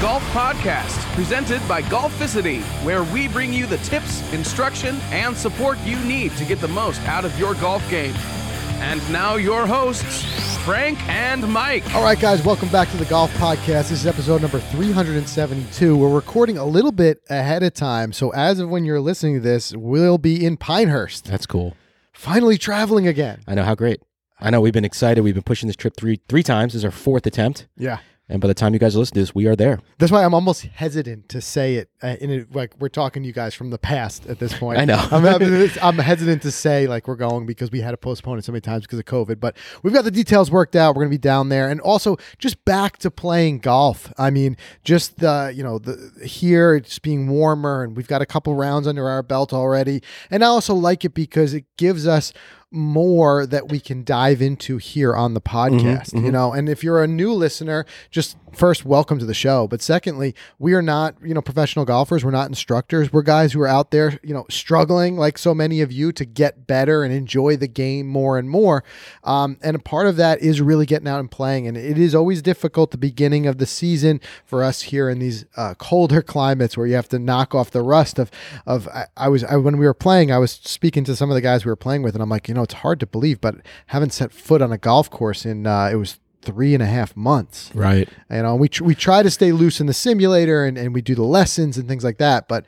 Golf Podcast, presented by Golficity, where we bring you the tips, instruction, and support you need to get the most out of your golf game. And now, your hosts, Frank and Mike. All right, guys, welcome back to the Golf Podcast. This is episode number 372. We're recording a little bit ahead of time. So, as of when you're listening to this, we'll be in Pinehurst, That's cool. finally traveling again. I know how great. I know we've been excited. We've been pushing this trip three three times. This is our fourth attempt, Yeah. And by the time you guys listen to this, we are there. That's why I'm almost hesitant to say it. Uh, in it, like we're talking to you guys from the past at this point. I know. I'm, I'm, I'm hesitant to say like we're going because we had to postpone it so many times because of COVID. But we've got the details worked out. We're going to be down there, and also just back to playing golf. I mean, just the you know the here it's being warmer, and we've got a couple rounds under our belt already. And I also like it because it gives us more that we can dive into here on the mm-hmm, podcast you mm-hmm. know? And if you're a new listener just first welcome to the show. But secondly we are not you know professional golfers. We're not instructors. We're guys who are out there you know struggling like so many of you to get better and enjoy the game more and more. Um, and a part of that is really getting out and playing. And it is always difficult the beginning of the season for us here in these uh, colder climates where you have to knock off the rust of of I, I was I, when we were playing I was speaking to some of the guys we were playing with and I'm like you know it's hard to believe but haven't set foot on a golf course in uh, it was three and a half months Right. you know we, tr- we try to stay loose in the simulator and, and we do the lessons and things like that but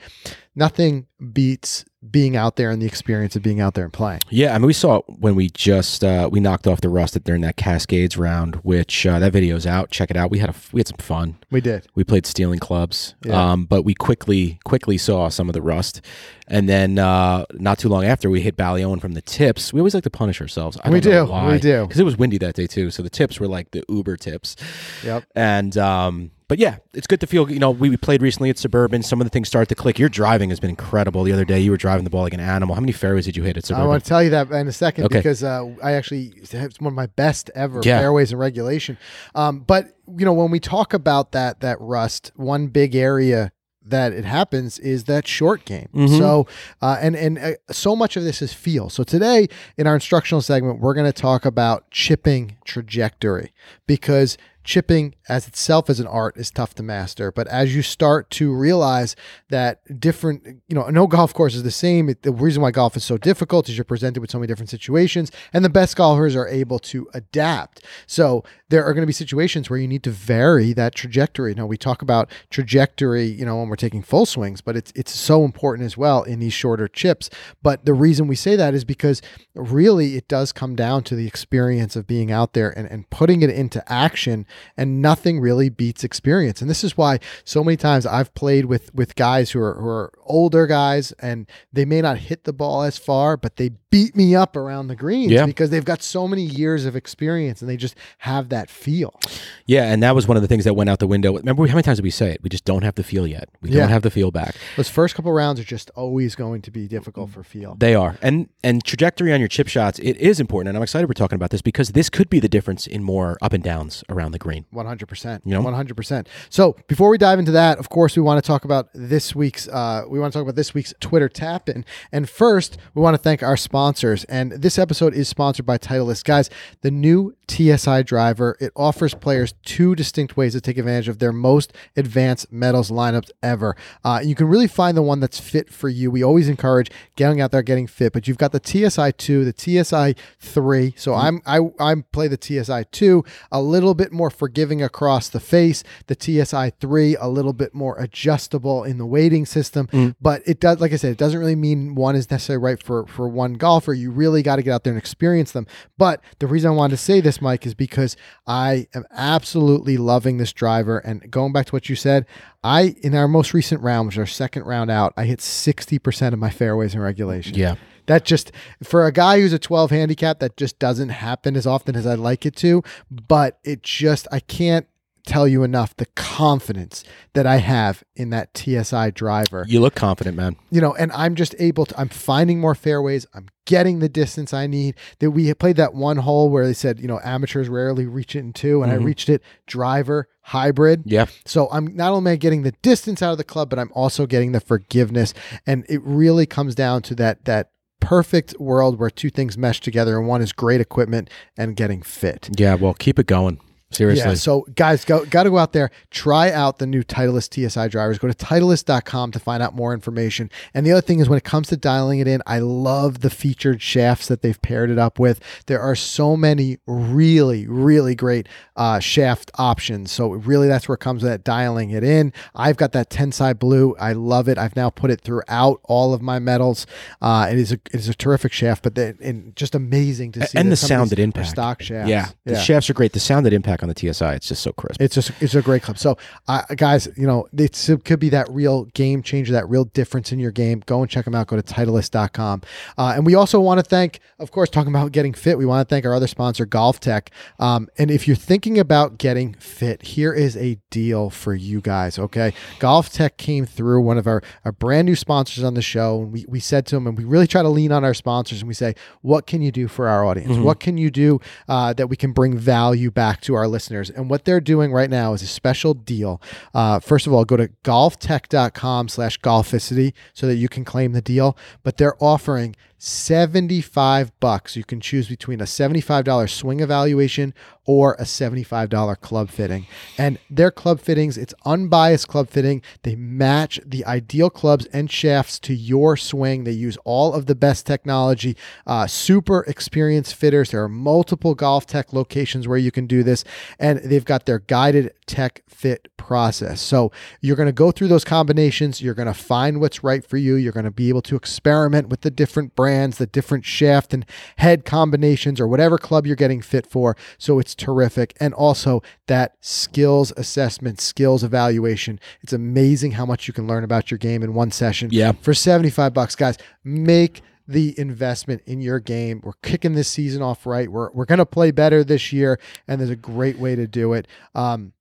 nothing beats being out there and the experience of being out there and playing Yeah, I mean, we saw it when we just uh, we knocked off the rust during that Cascades round, which uh, that video's out. Check it out. We had a we had some fun. we did We played stealing clubs, Yeah. um, but we quickly quickly saw some of the rust, and then uh, not too long after we hit Ballyowen from the tips. We always like to punish ourselves. I We do, why. we do. because it was windy that day too. So the tips were like the Uber tips. yep And um, but yeah, it's good to feel. You know, we, we played recently at Suburban. Some of the things start to click. Your driving has been incredible. The other day, you were driving the ball like an animal. How many fairways did you hit at Suburban? I want to tell you that in a second Okay. because uh, I actually it's one of my best ever Yeah. fairways in regulation. Um, but you know when we talk about that that rust, one big area that it happens is that short game. Mhm. So uh, and and uh, so much of this is feel. So today in our instructional segment, we're going to talk about chipping trajectory because chipping as itself as an art is tough to master but as you start to realize that different you know no golf course is the same. The reason why golf is so difficult is you're presented with so many different situations and the best golfers are able to adapt. So there are going to be situations where you need to vary that trajectory. Now we talk about trajectory you know when we're taking full swings but it's it's so important as well in these shorter chips. But the reason we say that is because really it does come down to the experience of being out there and, and putting it into action and nothing really beats experience and this is why so many times i've played with with guys who are, who are older guys and they may not hit the ball as far but they beat me up around the greens Yeah. because they've got so many years of experience and they just have that feel yeah, and that was one of the things that went out the window. Remember how many times did we say it? We just don't have the feel yet. We Yeah. don't have the feel back. those first couple rounds are just always going to be difficult for feel They are, and and trajectory on your chip shots. It is important, and I'm excited we're talking about this because this could be the difference in more up and downs around the green. One hundred percent. You know? one hundred percent. So before we dive into that, of course, we want to talk about this week's. Uh, we want to talk about this week's Twitter tap in. And first, we want to thank our sponsors. And this episode is sponsored by Titleist, guys. The new TSI driver it offers players two distinct ways to take advantage of their most advanced metals lineups ever. Uh, you can really find the one that's fit for you. We always encourage getting out there, getting fit. But you've got the TSI two, the TSI three. So I'm I I play the TSI two, a little bit more forgiving across the face. The TSI three, a little bit more adjustable in the weighting system. Mm. But it does, like I said, it doesn't really mean one is necessarily right for for one golfer. You really got to get out there and experience them. But the reason I wanted to say this, Mike, is because I am absolutely loving this driver. And going back to what you said, I in our most recent round, which is our second round out, I hit sixty percent of my fairways in regulation. Yeah. That just for a guy who's a 12 handicap, that just doesn't happen as often as I'd like it to. But it just I can't tell you enough the confidence that I have in that TSI driver. You look confident, man. You know, and I'm just able to I'm finding more fairways. I'm getting the distance I need. That we played that one hole where they said, you know, amateurs rarely reach it in two, and I Mhm. reached it driver hybrid. Yeah. So I'm not only getting the distance out of the club, but I'm also getting the forgiveness. And it really comes down to that that perfect world where two things mesh together and one is great equipment and getting fit. Yeah. Well, keep it going. Seriously. Yeah, so guys, go got to go out there, try out the new Titleist TSI drivers. Go to titleist.com to find out more information. And the other thing is when it comes to dialing it in, I love the featured shafts that they've paired it up with. There are so many really, really great uh, shaft options. So really that's where it comes with that dialing it in. I've got that Tensei blue. I love it. I've now put it throughout all of my metals. Uh, it is a it is a terrific shaft, but then and just amazing to see. and the sound these at are impact. stock shafts. Yeah, the shafts are great. The sound at impact on the TSI, it's just so crisp. It's just it's a great club. So, uh, guys, you know, it's, it could be that real game changer, that real difference in your game. Go and check them out. Go to Titleist.com. Uh, and we also want to thank, of course, talking about getting fit. We want to thank our other sponsor, GolfTEC. Um, and if you're thinking about getting fit, here is a deal for you guys. Okay, GolfTEC came through one of our, our brand new sponsors on the show, and we we said to them, and we really try to lean on our sponsors, and we say, what can you do for our audience? What can you do uh, that we can bring value back to our listeners? And what they're doing right now is a special deal. Uh, first of all, go to golftec.com slash golficity so that you can claim the deal. But they're offering 75 bucks. You can choose between a $75 swing evaluation or a $75 club fitting. And their club fittings, it's unbiased club fitting. They match the ideal clubs and shafts to your swing. They use all of the best technology, uh, super experienced fitters. There are multiple golf tech locations where you can do this, and they've got their guided tech fit process. So you're going to go through those combinations. You're going to find what's right for you. You're going to be able to experiment with the different brands, the different shaft and head combinations, or whatever club you're getting fit for. So it's terrific. And also that skills assessment, skills evaluation. It's amazing how much you can learn about your game in one session. Yeah. For 75 bucks, guys, make the investment in your game. We're kicking this season off right. We're, we're going to play better this year, and there's a great way to do it. Um,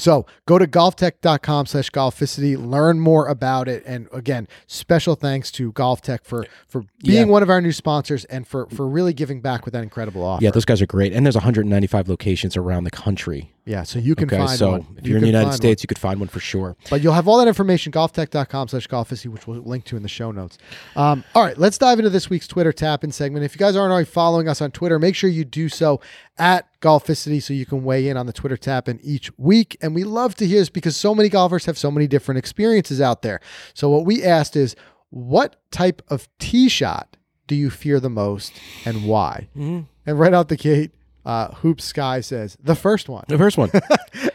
so go to golftec.com slash golficity, learn more about it. And again, special thanks to GolfTEC for for being Yeah. one of our new sponsors and for for really giving back with that incredible offer. yeah, those guys are great. And there's 195 locations around the country. Yeah, so you can Okay, find so one. if You you're in the United States, you could find one for sure. But you'll have all that information, golftec.com slash golficity, which we'll link to in the show notes. Um, all right, let's dive into this week's Twitter tap in segment. If you guys aren't already following us on Twitter, make sure you do so at Golficity so you can weigh in on the Twitter tap in each week. And we love to hear this because so many golfers have so many different experiences out there. So what we asked is what type of tee shot do you fear the most and why? Mm-hmm. And right out the gate, uh, Hoop Sky says the first one. The first one.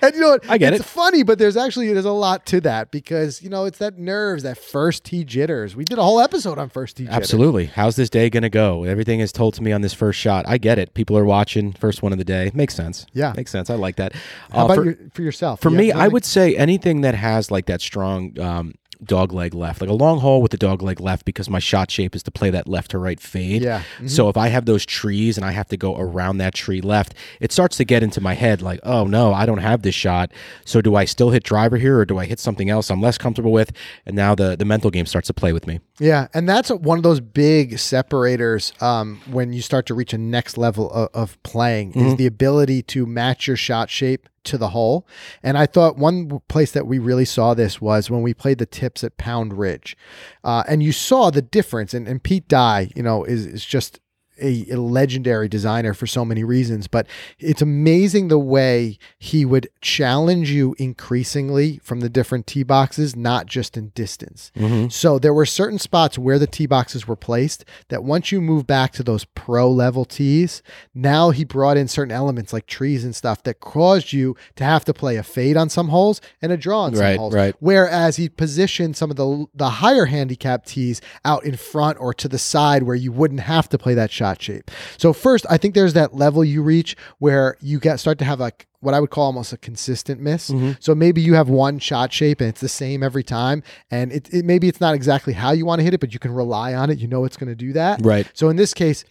And you know what? I get it's it. funny, but there's actually there's a lot to that because you know it's that nerves, that first tee jitters. We did a whole episode on first tee jitters. Absolutely. How's this day going to go? Everything is told to me on this first shot. I get it. People are watching. First one of the day. Makes sense. Yeah. Makes sense. I like that. How Uh, about for, your, for yourself? for You me, I would say anything that has like that strong um, dog leg left, like a long hole with the dog leg left, because my shot shape is to play that left to right fade. Yeah. Mhm. So if I have those trees and I have to go around that tree left, it starts to get into my head like, oh no, I don't have this shot. So do I still hit driver here or do I hit something else I'm less comfortable with? And now the the mental game starts to play with me. Yeah, and that's one of those big separators um, when you start to reach a next level of, of playing Mm-hmm. is the ability to match your shot shape to the hole. And I thought one place that we really saw this was when we played the tips at Pound Ridge, uh, and you saw the difference. And, and Pete Dye, you know, is is just a, a legendary designer for so many reasons, but it's amazing the way he would challenge you increasingly from the different tee boxes, not just in distance. Mm-hmm. So there were certain spots where the tee boxes were placed that once you move back to those pro level tees, now he brought in certain elements like trees and stuff that caused you to have to play a fade on some holes and a draw on some Right, holes. right. Whereas he positioned some of the the higher handicap tees out in front or to the side where you wouldn't have to play that shot shape. So first, I think there's that level you reach where you get start to have like what I would call almost a consistent miss. Mm-hmm. So maybe you have one shot shape and it's the same every time, and it, it maybe it's not exactly how you want to hit it, but you can rely on it. You know it's going to do that. Right. So in this case,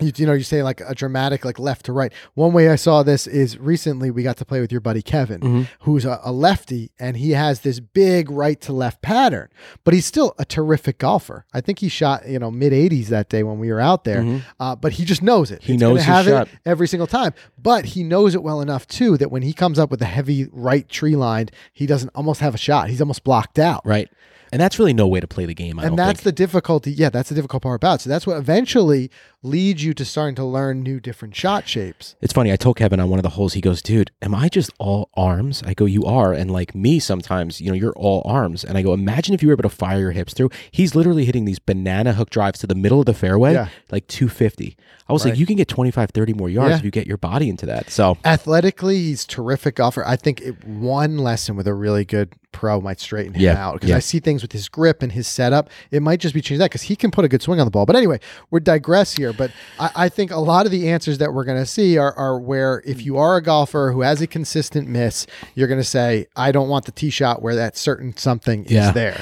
you, you know, you say like a dramatic, like left to right. One way I saw this is recently we got to play with your buddy Kevin, Mm-hmm. who's a, a lefty, and he has this big right to left pattern, but he's still a terrific golfer. I think he shot, you know, mid 80s that day when we were out there, uh, but he just knows it. Mm-hmm. He gonna knows his have shot. it every single time, but he knows it well enough too that when he comes up with a heavy right tree lined, he doesn't almost have a shot. He's almost blocked out. Right. And that's really no way to play the game. I and that's think. the difficulty. Yeah, that's the difficult part about. it. So that's what eventually leads you to starting to learn new different shot shapes. It's funny. I told Kevin on one of the holes. He goes, "Dude, am I just all arms?" I go, "You are." And like me, sometimes you know you're all arms. And I go, "Imagine if you were able to fire your hips through." He's literally hitting these banana hook drives to the middle of the fairway, Yeah. like 250. I was like, "You can get 25, 30 more yards Yeah. if you get your body into that." So Athletically, he's terrific golfer. I think it, one lesson with a really good pro might straighten him Yeah, out because. I see things with his grip and his setup. It might just be changing that because he can put a good swing on the ball. But anyway, we're digress here. But I, I think a lot of the answers that we're going to see are, are where if you are a golfer who has a consistent miss, you're going to say, I don't want the tee shot where that certain something Yeah. is there.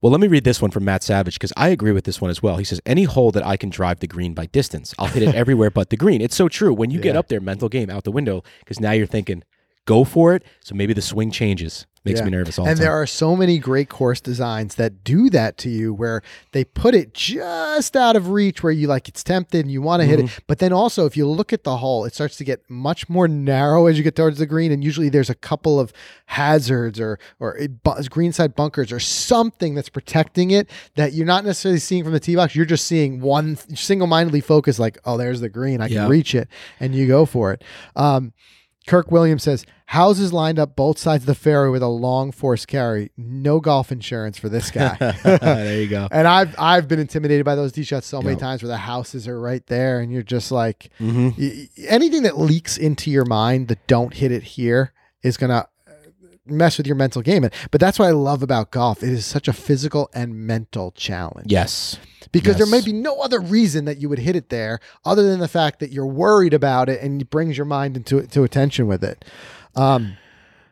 Well, let me read this one from Matt Savage because I agree with this one as well. He says, Any hole that I can drive the green by distance, I'll hit it everywhere but the green. It's so true. When you get up there, mental game out the window because now you're thinking, go for it. So maybe the swing changes. Makes Yeah. me nervous all and the time. there are so many great course designs that do that to you where they put it just out of reach where you like it's tempted and you want to hit Mm-hmm. it but then also if you look at the hole it starts to get much more narrow as you get towards the green. And usually there's a couple of hazards or or it bu- greenside bunkers or something that's protecting it that you're not necessarily seeing from the tee box. You're just seeing one single-mindedly focused like oh there's the green. I can reach it. And you go for it. Um Kirk Williams says houses lined up both sides of the fairway with a long force carry. No golf insurance for this guy. there you go. and I've I've been intimidated by those tee shots so many times where the houses are right there, and you're just like hmm y- anything that leaks into your mind that don't hit it here is gonna mess with your mental game. But that's what I love about golf. It is such a physical and mental challenge Yes. because there may be no other reason that you would hit it there other than the fact that you're worried about it and it brings your mind into to attention with it. Um,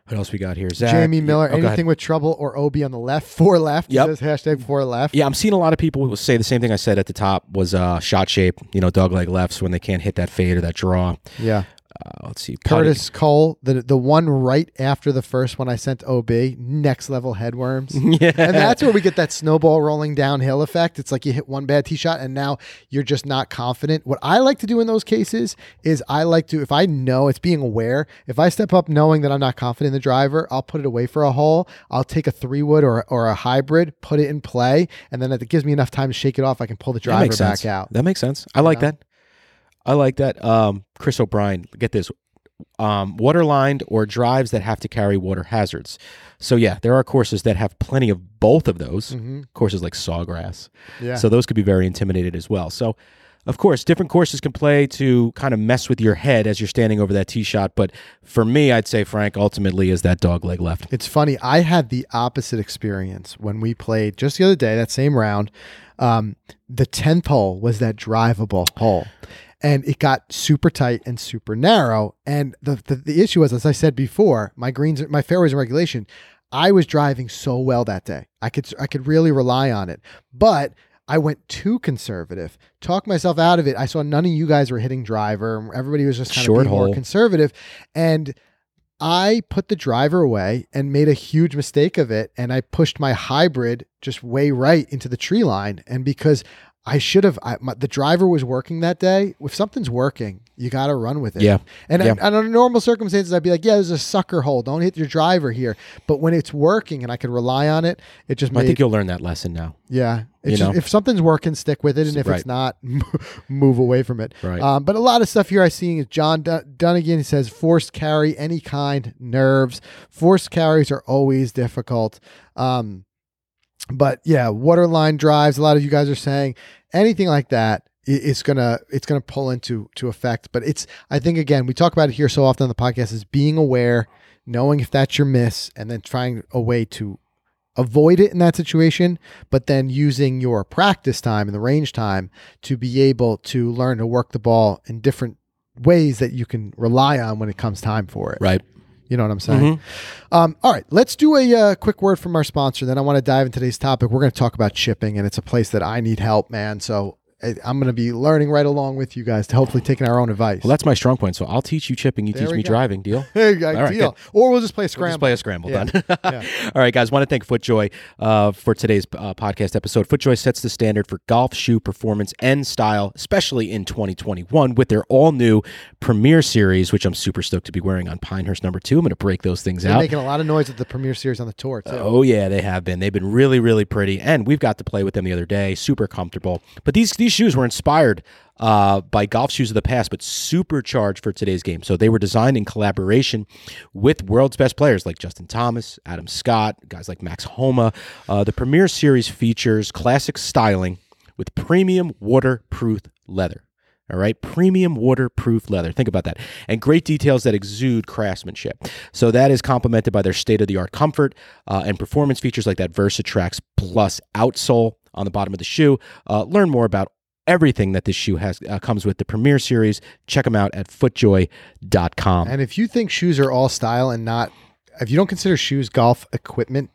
What else we got here? Zach, Jamie Miller, Oh, anything with trouble or OB on the left, fore left. Yep. Says hashtag fore left. Yeah, I'm seeing a lot of people say the same thing I said at the top was uh, shot shape, you know, dog leg lefts when they can't hit that fade or that draw. Yeah. Uh, let's see. Curtis Cole, the the one right after the first one I sent OB, next level headworms. Yeah. And that's where we get that snowball rolling downhill effect. It's like you hit one bad tee shot and now you're just not confident. What I like to do in those cases is I like to, if I know it's being aware, if I step up knowing that I'm not confident in the driver, I'll put it away for a hole. I'll take a three wood or, or a hybrid, put it in play, and then it gives me enough time to shake it off. I can pull the driver back sense. out. That makes sense. I like know? that. I like that. Um, Chris O'Brien, get this. Um, water lined or drives that have to carry water hazards. So yeah, there are courses that have plenty of both of those. Mhm. Courses like Sawgrass. Yeah. So those could be very intimidated as well. So of course, different courses can play to kind of mess with your head as you're standing over that tee shot. But for me, I'd say Frank ultimately is that dog leg left. It's funny. I had the opposite experience when we played just the other day, that same round. Um, the 10th hole was that drivable hole. And it got super tight and super narrow. And the, the, the issue was, as I said before, my greens, my fairways in regulation, I was driving so well that day. I could I could really rely on it. But I went too conservative, talked myself out of it. I saw none of you guys were hitting driver. Everybody was just kind Short of being more conservative. And I put the driver away and made a huge mistake of it. And I pushed my hybrid just way right into the tree line. And because I should have, I, my, the driver was working that day. If something's working, you got to run with it. Yeah. And Yeah. and under normal circumstances, I'd be like, yeah, there's a sucker hole. Don't hit your driver here. But when it's working and I could rely on it, it just made, I think you'll learn that lesson now. yeah. It's You just, know? if something's working, stick with it. And if Right. it's not, move away from it. Right. Um, but a lot of stuff here I'm seeing is John Dun- Dunnigan says forced carry, any kind, nerves. Forced carries are always difficult. Um, but yeah, waterline drives. A lot of you guys are saying anything like that. It's gonna it's gonna pull into to effect, but it's I think again we talk about it here so often on the podcast is being aware, knowing if that's your miss, and then trying a way to avoid it in that situation, but then using your practice time and the range time to be able to learn to work the ball in different ways that you can rely on when it comes time for it. Right. You know what I'm saying? Um, all right, let's do a uh, quick word from our sponsor. Then I want to dive into today's topic. We're going to talk about shipping, and it's a place that I need help, man. So I'm going to be learning right along with you guys to hopefully taking our own advice. Well, that's my strong point. So I'll teach you chipping. You There teach me go. driving. Deal. There you go, All right, deal. good. Or we'll just play a We'll scramble. just play a scramble. Yeah. Done. Yeah. All right, guys. Want to thank FootJoy uh, for today's uh, podcast episode. FootJoy sets the standard for golf shoe performance and style, especially in 2021 with their all new Premiere Series, which I'm super stoked to be wearing on Pinehurst number two. I'm going to break those things They're out. making a lot of noise at the premiere series on the tour too. Oh yeah, they have been. They've been really, really pretty, and we've got to play with them the other day. Super comfortable. But these these shoes were inspired uh, by golf shoes of the past, but supercharged for today's game. So they were designed in collaboration with world's best players like Justin Thomas, Adam Scott, guys like Max Homa. Uh, the Premiere Series features classic styling with premium waterproof leather. All right, premium waterproof leather. Think about that. And great details that exude craftsmanship. So that is complemented by their state of the art comfort uh, and performance features like that Versatrax Plus outsole on the bottom of the shoe. Uh, learn more about everything that this shoe has uh, comes with the Premiere Series. Check them out at footjoy.com. And if you think shoes are all style and not, if you don't consider shoes golf equipment,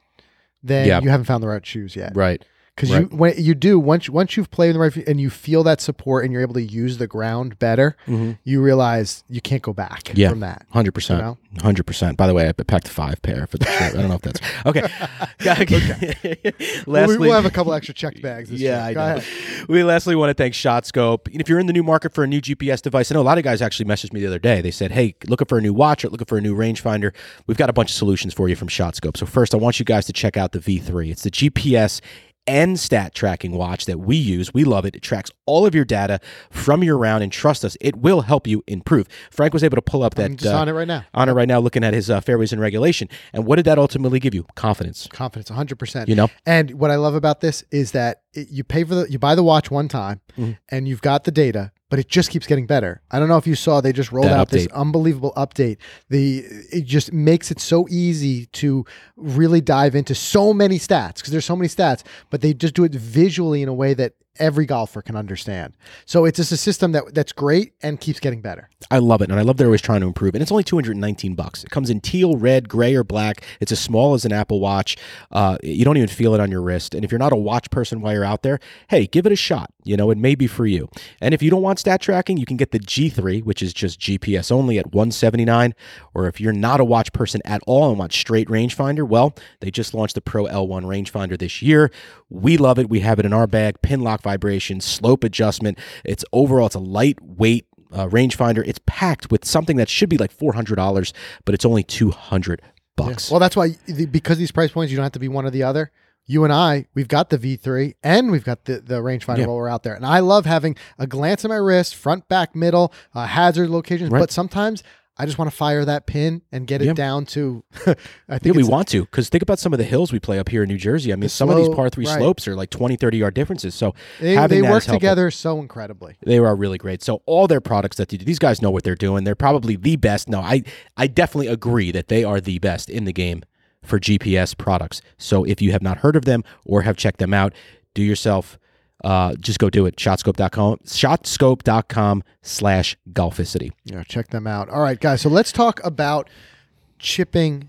then Yeah. you haven't found the right shoes yet. right. Because Right. you when you do once once you've played in the right and you feel that support and you're able to use the ground better, Mhm. you realize you can't go back Yeah. from that. 100%. 100%. By the way, I packed five pair for the shirt. I don't know if that's okay. okay. Well, we, Lastly, will have a couple extra checked bags. This yeah. I know. ahead. We lastly want to thank ShotScope. And if you're in the new market for a new GPS device, I know a lot of guys actually messaged me the other day. They said, "Hey, looking for a new watch or looking for a new rangefinder? We've got a bunch of solutions for you from ShotScope." So first, I want you guys to check out the V3. It's the GPS and stat tracking watch that we use. We love it. It tracks all of your data from your round, and trust us, it will help you improve. Frank was able to pull up that uh, on it right now. on it right now, looking at his uh, fairways and regulation. And what did that ultimately give you? Confidence. Confidence, 100. percent You know, And what I love about this is that it, you pay for the you buy the watch one time Mhm. and you've got the data, but it just keeps getting better. I don't know if you saw they just rolled That out this unbelievable update. The it just makes it so easy to really dive into so many stats because there's so many stats, but they just do it visually in a way that every golfer can understand. So it's just a system that that's great and keeps getting better. I love it, and I love they're always trying to improve. And it's only two hundred and nineteen bucks. It comes in teal, red, gray, or black. It's as small as an Apple Watch. Uh, you don't even feel it on your wrist. And if you're not a watch person while you're out there, hey, give it a shot. You know, it may be for you. And if you don't want stat tracking, you can get the G3, which is just GPS only at one seventy nine. Or if you're not a watch person at all and want straight rangefinder, well, they just launched the Pro L1 rangefinder this year. We love it. We have it in our bag. Pin lock vibration, slope adjustment. It's overall, it's a lightweight uh, rangefinder. It's packed with something that should be like four hundred dollars, but it's only two hundred bucks. Well, that's why because these price points, you don't have to be one or the other. You and I, we've got the V3 and we've got the, the rangefinder Yeah. while we're out there. And I love having a glance at my wrist, front, back, middle, uh, hazard locations. Right. But sometimes I just want to fire that pin and get it Yeah. down to. I yeah, think we want to because think about some of the hills we play up here in New Jersey. I mean, some of these par three right. slopes are like 20, 30 yard differences. So they, having they work together so incredibly. They are really great. So all their products that they do, these guys know what they're doing. They're probably the best. No, I I definitely agree that they are the best in the game for GPS products. So if you have not heard of them or have checked them out, do yourself uh, just go do it. Shotscope.com, shotscope.com slash golficity. Yeah, check them out. All right, guys. So let's talk about chipping,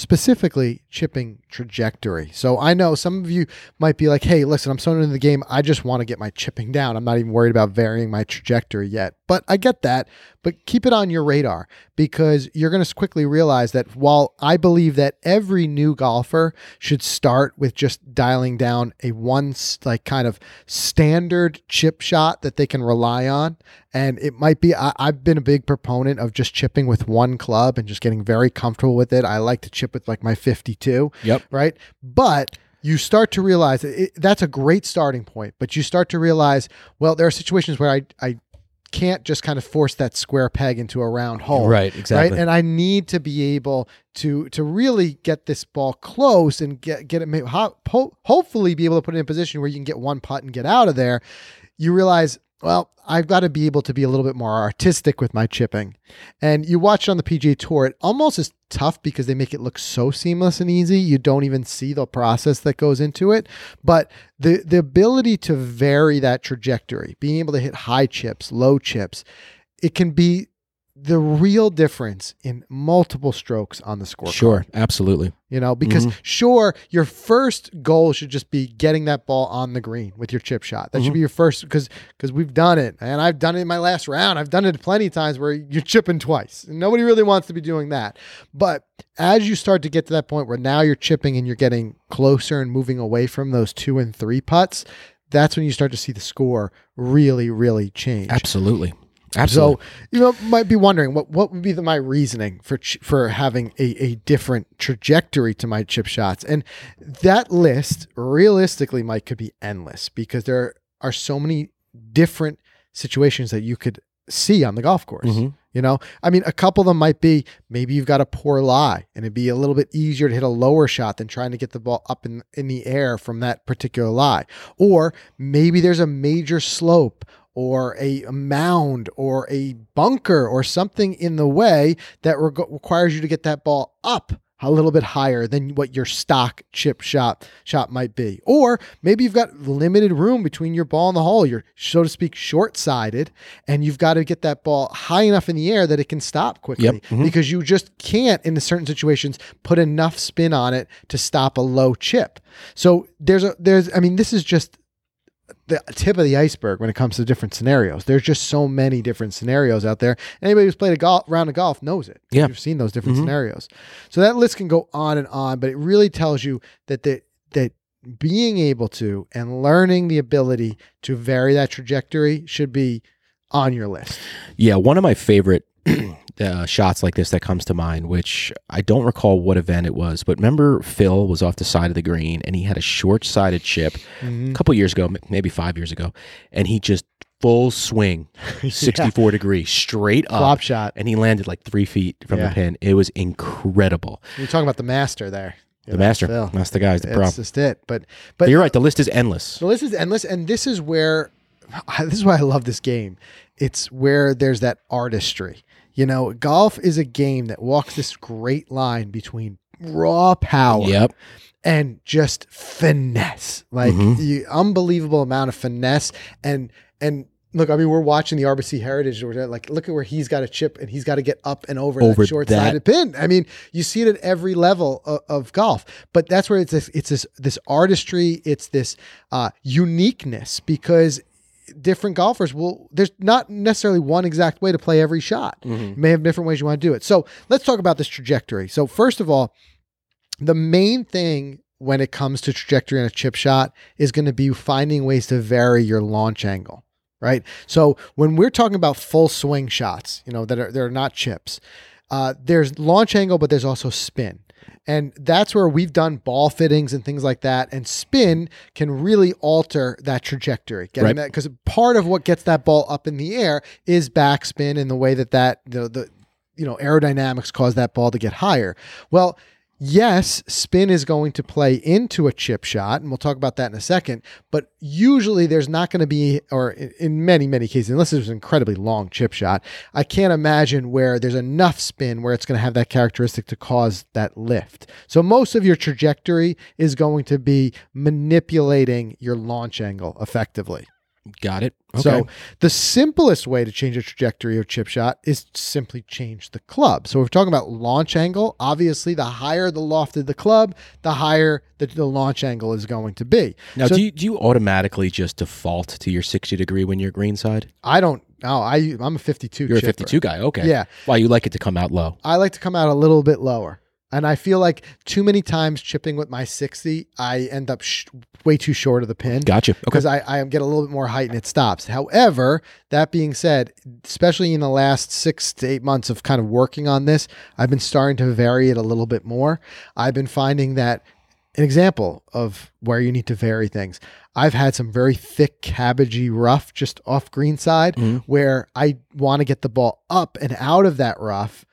specifically chipping trajectory. So I know some of you might be like, hey, listen, I'm so into the game. I just want to get my chipping down. I'm not even worried about varying my trajectory yet. But I get that. But keep it on your radar because you're going to quickly realize that while I believe that every new golfer should start with just dialing down a one, like kind of standard chip shot that they can rely on. And it might be, I, I've been a big proponent of just chipping with one club and just getting very comfortable with it. I like to chip with like my 52 Yep. right? But you start to realize it, that's a great starting point. But you start to realize, well, there are situations where I, I can't just kind of force that square peg into a round hole. Right, exactly. Right. And I need to be able to to really get this ball close and get get it ho- ho- hopefully be able to put it in a position where you can get one putt and get out of there. You realize, well, I've got to be able to be a little bit more artistic with my chipping. And you watch it on the PGA Tour, it almost is tough because they make it look so seamless and easy. You don't even see the process that goes into it. But the the ability to vary that trajectory, being able to hit high chips, low chips, it can be the real difference in multiple strokes on the score. Sure, absolutely. You know, because Mm-hmm. sure, your first goal should just be getting that ball on the green with your chip shot. That Mm-hmm. should be your first because because we've done it, and I've done it in my last round. I've done it plenty of times where you're chipping twice. Nobody really wants to be doing that. But as you start to get to that point where now you're chipping and you're getting closer and moving away from those two and three putts, that's when you start to see the score really, really change. Absolutely. Absolutely. So you know, might be wondering what what would be the, my reasoning for ch- for having a, a different trajectory to my chip shots, and that list realistically, Mike, could be endless because there are so many different situations that you could see on the golf course. Mhm. You know, I mean, a couple of them might be maybe you've got a poor lie, and it'd be a little bit easier to hit a lower shot than trying to get the ball up in in the air from that particular lie, or maybe there's a major slope or a mound or a bunker or something in the way that reg- requires you to get that ball up a little bit higher than what your stock chip shot shot might be. Or maybe you've got limited room between your ball and the hole. You're so to speak short-sided and you've got to get that ball high enough in the air that it can stop quickly Yep. Mhm. because you just can't in certain situations put enough spin on it to stop a low chip. So there's a there's I mean this is just the tip of the iceberg when it comes to different scenarios. There's just so many different scenarios out there. Anybody who's played a golf round of golf knows it. Yeah. You've seen those different Mhm. scenarios. So that list can go on and on, but it really tells you that the that being able to and learning the ability to vary that trajectory should be on your list. Yeah, one of my favorite uh, shots like this that comes to mind, which I don't recall what event it was, but remember Phil was off the side of the green and he had a short sided chip a couple years ago, maybe five years ago, and he just full swing, 64 degree, straight up. Flop shot. And he landed like three feet from Yeah. the pin. It was incredible. You're talking about the master there. The master. Phil. That's the guy, the pro. That's just it. But but But you're right. The list is endless. The list is endless, and this is where this is why I love this game. It's where there's that artistry. You know, golf is a game that walks this great line between raw power Yep. and just finesse, like Mhm. the unbelievable amount of finesse and and. Look, I mean, we're watching the RBC Heritage. Like, look at where he's got a chip, and he's got to get up and over, Over that short-sided pin. I mean, you see it at every level of, of golf. But that's where it's this, it's this this artistry. It's this uh, uniqueness because different golfers will. There's not necessarily one exact way to play every shot. You may have different ways you want to do it. So let's talk about this trajectory. So first of all, the main thing when it comes to trajectory on a chip shot is going to be finding ways to vary your launch angle, right? So when we're talking about full swing shots, you know, that are, that are not chips, uh, there's launch angle, but there's also spin. And that's where we've done ball fittings and things like that. And spin can really alter that trajectory. Getting Right. that because part of what gets that ball up in the air is backspin and the way that that the, the you know aerodynamics cause that ball to get higher. Well, yes, spin is going to play into a chip shot, and we'll talk about that in a second. But usually, there's not going to be, or in, many many cases, unless there's an incredibly long chip shot, I can't imagine where there's enough spin where it's going to have that characteristic to cause that lift. So most of your trajectory is going to be manipulating your launch angle effectively. Got it. Okay. So the simplest way to change a trajectory of chip shot is simply change the club. So we're talking about launch angle, obviously the higher the loft of the club, the higher the, the launch angle is going to be. now, so do, you, do you automatically just default to your 60 degree when you're greenside? I don't know. I I'm a 52. You're a 52 guy. Okay. Yeah. Why you like it to come out low? I like to come out a little bit lower. And I feel like too many times chipping with my 60, I end up sh- way too short of the pin. Gotcha. Okay. because I, I get a little bit more height and it stops. However, that being said, especially in the last six to eight months of kind of working on this, I've been starting to vary it a little bit more. I've been finding that an example of where you need to vary things. I've had some very thick cabbagey rough just off green side Mhm. where I want to get the ball up and out of that rough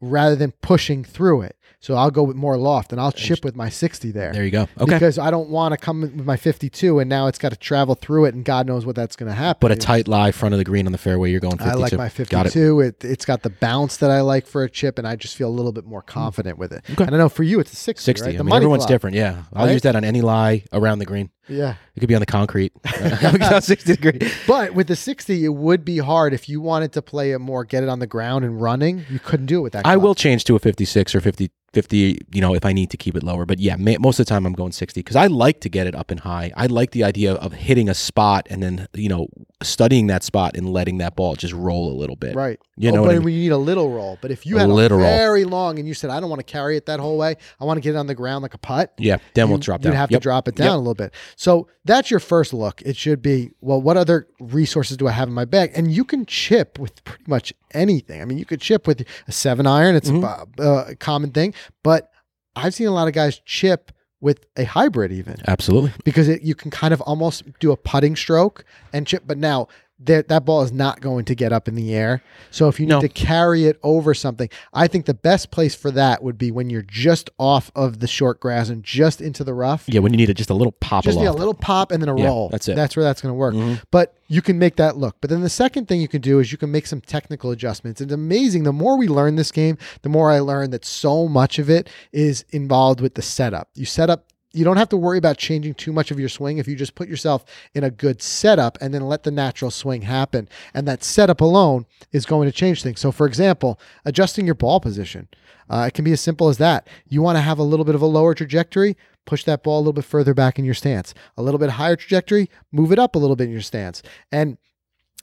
rather than pushing through it. So I'll go with more loft and I'll chip with my 60 there There you go. Okay. because I don't want to come with my 52 and now it's got to travel through it and God knows what that's going to happen. But a tight lie front of the green on the fairway, you're going 52. I like my Got it. 52. It. It's got the bounce that I like for a chip and I just feel a little bit more confident with it. Okay. And I know for you it's a 60, 60. right? I The mean, everyone's different. Yeah. I'll Right? use that on any lie around the green. Yeah. It could be on the concrete. 60 degree. But with the 60, it would be hard if you wanted to play it more, get it on the ground and running. You couldn't do it with that. I will change to a 56 or 50, 50, you know, if I need to keep it lower. But yeah, ma- most of the time I'm going 60 because I like to get it up and high. I like the idea of hitting a spot and then, you know, studying that spot and letting that ball just roll a little bit. Right. You Oh, know but what I mean? you need a little roll. But if you A had a little roll. very long and you said, I don't want to carry it that whole way, I want to get it on the ground like a putt. Yeah, then we'll you- drop You'd down. have Yep. to drop it down Yep. a little bit. So that's your first look. It should be, well, what other resources do I have in my bag? And you can chip with pretty much anything. I mean, you could chip with a seven iron. It's Mm-hmm. a, uh, a common thing. But I've seen a lot of guys chip with a hybrid even Absolutely. because it, you can kind of almost do a putting stroke and chip. But now that that ball is not going to get up in the air. So if you need No. to carry it over something, I think the best place for that would be when you're just off of the short grass and just into the rough. Yeah, when you need a, just a little pop Just need a little pop and then a Yeah, roll. that's it. That's where that's going to work. Mhm. But you can make that look. But then the second thing you can do is you can make some technical adjustments. It's amazing. The more we learn this game, the more I learn that so much of it is involved with the setup. You set up. You don't have to worry about changing too much of your swing if you just put yourself in a good setup and then let the natural swing happen. And that setup alone is going to change things. So, for example, adjusting your ball position. Uh, it can be as simple as that. You want to have a little bit of a lower trajectory, push that ball a little bit further back in your stance. A little bit higher trajectory, move it up a little bit in your stance. And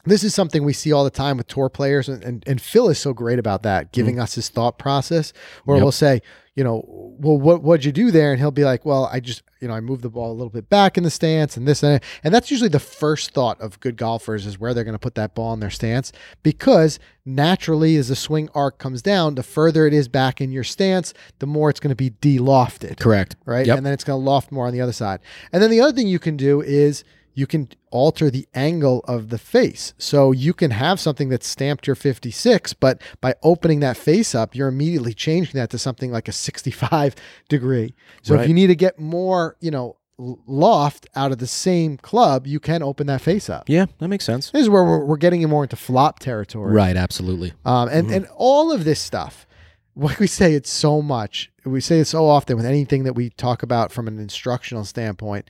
this is something we see all the time with tour players, and, and, and Phil is so great about that, giving us his thought process. Where Yep. we'll say, you know, well, what what'd you do there? And he'll be like, well, I just, you know, I moved the ball a little bit back in the stance, and this and that. and that's usually the first thought of good golfers is where they're going to put that ball in their stance, because naturally, as the swing arc comes down, the further it is back in your stance, the more it's going to be de-lofted Correct. right? Yep. And then it's going to loft more on the other side. And then the other thing you can do is you can alter the angle of the face. So you can have something that's stamped your 56, but by opening that face up, you're immediately changing that to something like a 65 degree. So if you need to get more, you know, loft out of the same club, you can open that face up. Yeah, that makes sense. This is where we're, we're getting more into flop territory. Right, absolutely. Um, and, Mm-hmm. and all of this stuff, what we say it so much, we say it so often with anything that we talk about from an instructional standpoint.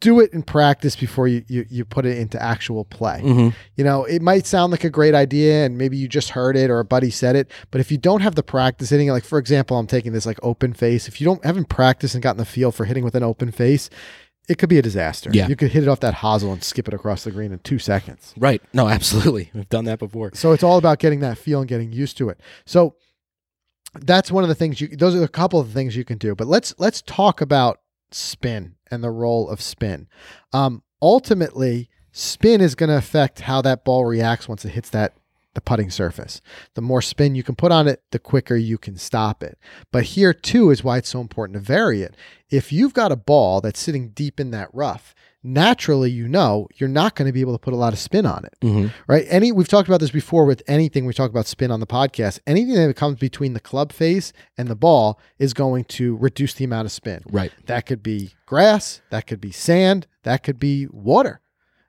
Do it in practice before you, you, you put it into actual play. hmm You know, it might sound like a great idea and maybe you just heard it or a buddy said it, but if you don't have the practice hitting it, like for example, I'm taking this like open face. If you don't haven't practiced and gotten the feel for hitting with an open face, it could be a disaster. Yeah. You could hit it off that hosel and skip it across the green in two seconds. Right. No, absolutely. We've done that before. So it's all about getting that feel and getting used to it. So that's one of the things you those are a couple of things you can do. But let's let's talk about spin and the role of spin. Um ultimately, spin is going to affect how that ball reacts once it hits that the putting surface. The more spin you can put on it, the quicker you can stop it. But here too is why it's so important to vary it. If you've got a ball that's sitting deep in that rough, naturally you know you're not going to be able to put a lot of spin on it hmm right? Any we've talked about this before with anything we talk about spin on the podcast. Anything that comes between the club face and the ball is going to reduce the amount of spin. Right. That could be grass, that could be sand, that could be water.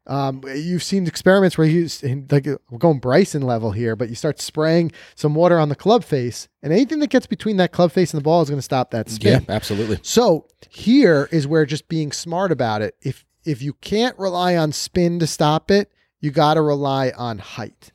Um, you've seen experiments where you like we're going Bryson level here, but you start spraying some water on the club face, and anything that gets between that club face and the ball is going to stop that spin. Yeah, absolutely. So here is where just being smart about it. If if you can't rely on spin to stop it, you got to rely on height.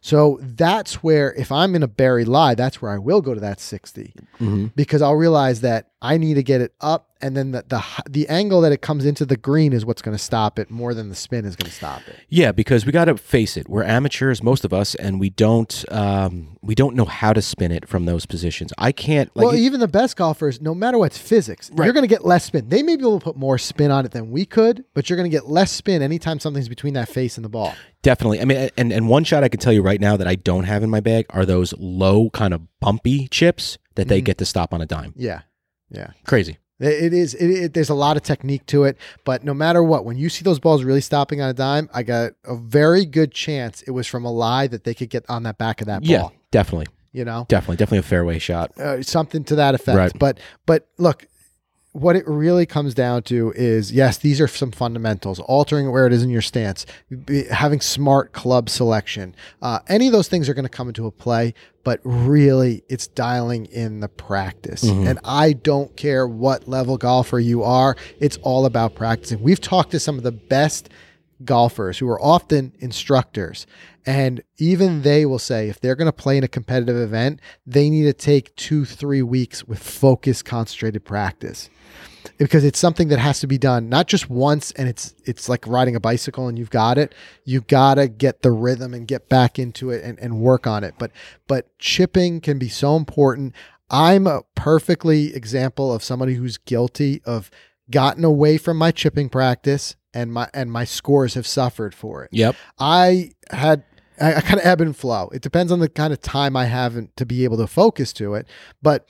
So that's where if I'm in a bury lie, that's where I will go to that 60 hmm because I'll realize that I need to get it up and then the the, the angle that it comes into the green is what's going to stop it more than the spin is going to stop it. Yeah, because we got to face it. We're amateurs, most of us, and we don't um, we don't know how to spin it from those positions. I can't. Like, well, even the best golfers, no matter what's physics, Right. you're going to get less spin. They may be able to put more spin on it than we could, but you're going to get less spin anytime something's between that face and the ball. Definitely. I mean, and and one shot I can tell you right now that I don't have in my bag are those low kind of bumpy chips that they Mhm. get to stop on a dime. Yeah, yeah. Crazy. It is. It, it, there's a lot of technique to it, but no matter what, when you see those balls really stopping on a dime, I got a very good chance it was from a lie that they could get on that back of that ball. Yeah, definitely, You know, definitely, definitely a fairway shot. uh, something to that effect. Right. But but look, what it really comes down to is yes, these are some fundamentals, altering where it is in your stance, be, having smart club selection. Uh, any of those things are going to come into a play, but really it's dialing in the practice. Mm-hmm. And I don't care what level golfer you are, it's all about practicing. We've talked to some of the best golfers who are often instructors and even they will say if they're going to play in a competitive event they need to take two three weeks with focused concentrated practice because it's something that has to be done not just once and it's it's like riding a bicycle and you've got it you gotta get the rhythm and get back into it and, and work on it but but chipping can be so important i'm a perfectly example of somebody who's guilty of gotten away from my chipping practice and my and my scores have suffered for it Yep. I had I, I kind of ebb and flow. It depends on the kind of time I have to be able to focus to it. But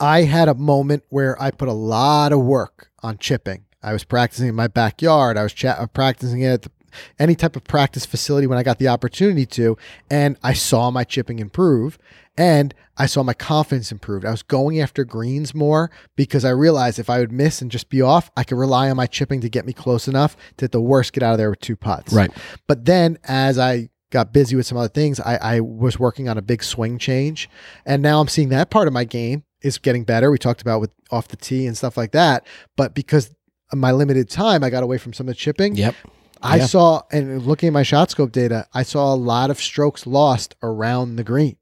I had a moment where I put a lot of work on chipping. I was practicing in my backyard. I was cha- uh, practicing it at the, any type of practice facility when I got the opportunity to, and I saw my chipping improve. And I saw my confidence improve. I was going after greens more because I realized if I would miss and just be off, I could rely on my chipping to get me close enough to at the worst get out of there with two putts. Right. But then as I got busy with some other things, I, I was working on a big swing change. And now I'm seeing that part of my game is getting better. We talked about with off the tee and stuff like that. But because of my limited time, I got away from some of the chipping. Yep. I Yeah. saw, and looking at my shot scope data, I saw a lot of strokes lost around the green.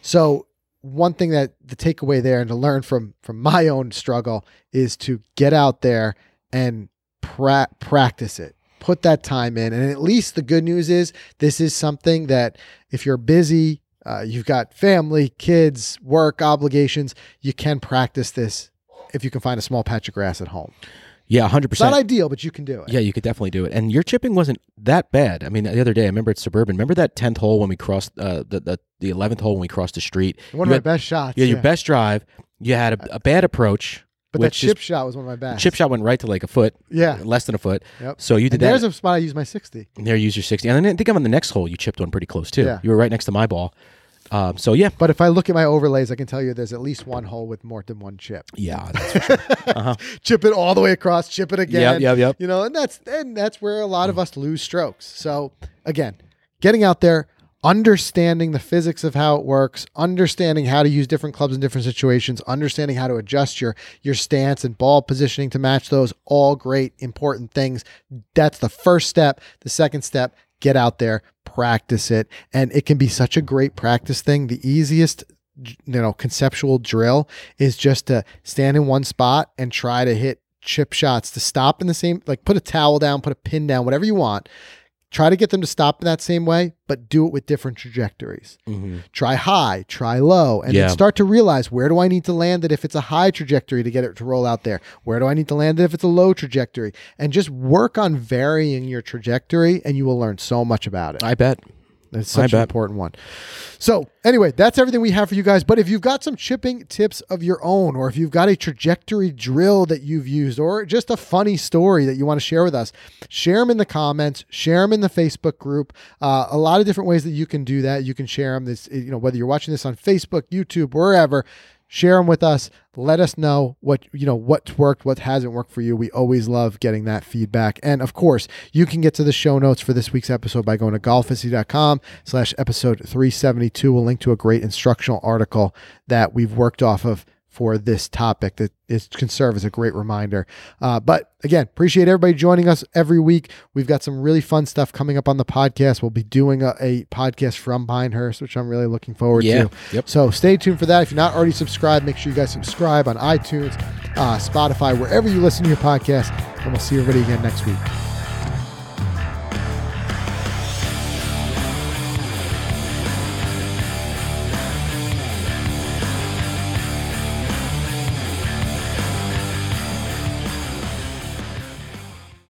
So one thing that the takeaway there and to learn from from my own struggle is to get out there and pra- practice it. Put that time in, and at least the good news is this is something that if you're busy, uh, you've got family, kids, work obligations, you can practice this if you can find a small patch of grass at home. Yeah, hundred percent. not ideal, but you can do it. Yeah, you could definitely do it. And your chipping wasn't that bad. I mean, the other day, I remember at Suburban. Remember that tenth hole when we crossed uh, the the the eleventh hole when we crossed the street. One You of had- my best shots. You had your best drive. You had a, a bad approach, But that chip is- shot was one of my best. chip shot went right to like a foot, Yeah. less than a foot. Yep. So you did And that. there's a spot I use my 60. and there, you used your sixty. And then I think I'm on the next hole, you chipped one pretty close too. Yeah. You were right next to my ball. Um, so yeah, But if I look at my overlays, I can tell you there's at least one hole with more than one chip. yeah, that's for sure. chip it all the way across, chip it again. Yep, yep, yep. You know, and that's and that's where a lot of us lose strokes. So again, getting out there, understanding the physics of how it works, understanding how to use different clubs in different situations, understanding how to adjust your your stance and ball positioning to match those, all great important things. That's the first step. The second step, get out there, practice it, and it can be such a great practice thing. The easiest you know conceptual drill is just to stand in one spot and try to hit chip shots to stop in the same like put a towel down put a pin down whatever you want try to get them to stop in that same way but do it with different trajectories. Mm-hmm. Try high try low and Yeah. then start to realize where do i need to land it if it's a high trajectory to get it to roll out there? Where do i need to land it if it's a low trajectory? And just work on varying your trajectory and you will learn so much about it. I bet. That's I such an important one. So, anyway, that's everything we have for you guys. But if you've got some chipping tips of your own, or if you've got a trajectory drill that you've used, or just a funny story that you want to share with us, share them in the comments, share them in the Facebook group. Uh, a lot of different ways that you can do that. You can share them. This, you know, whether you're watching this on Facebook, YouTube, wherever. Share them with us. Let us know what you know what's worked, what hasn't worked for you. We always love getting that feedback. And of course, you can get to the show notes for this week's episode by going to golficity.com slash episode 372. We'll link to a great instructional article that we've worked off of for this topic that is can serve as a great reminder. Uh, but again, appreciate everybody joining us every week. We've got some really fun stuff coming up on the podcast. We'll be doing a, a podcast from Pinehurst, which I'm really looking forward Yeah. to. Yep. So stay tuned for that. If you're not already subscribed, make sure you guys subscribe on iTunes, uh, Spotify, wherever you listen to your podcast. And we'll see everybody again next week.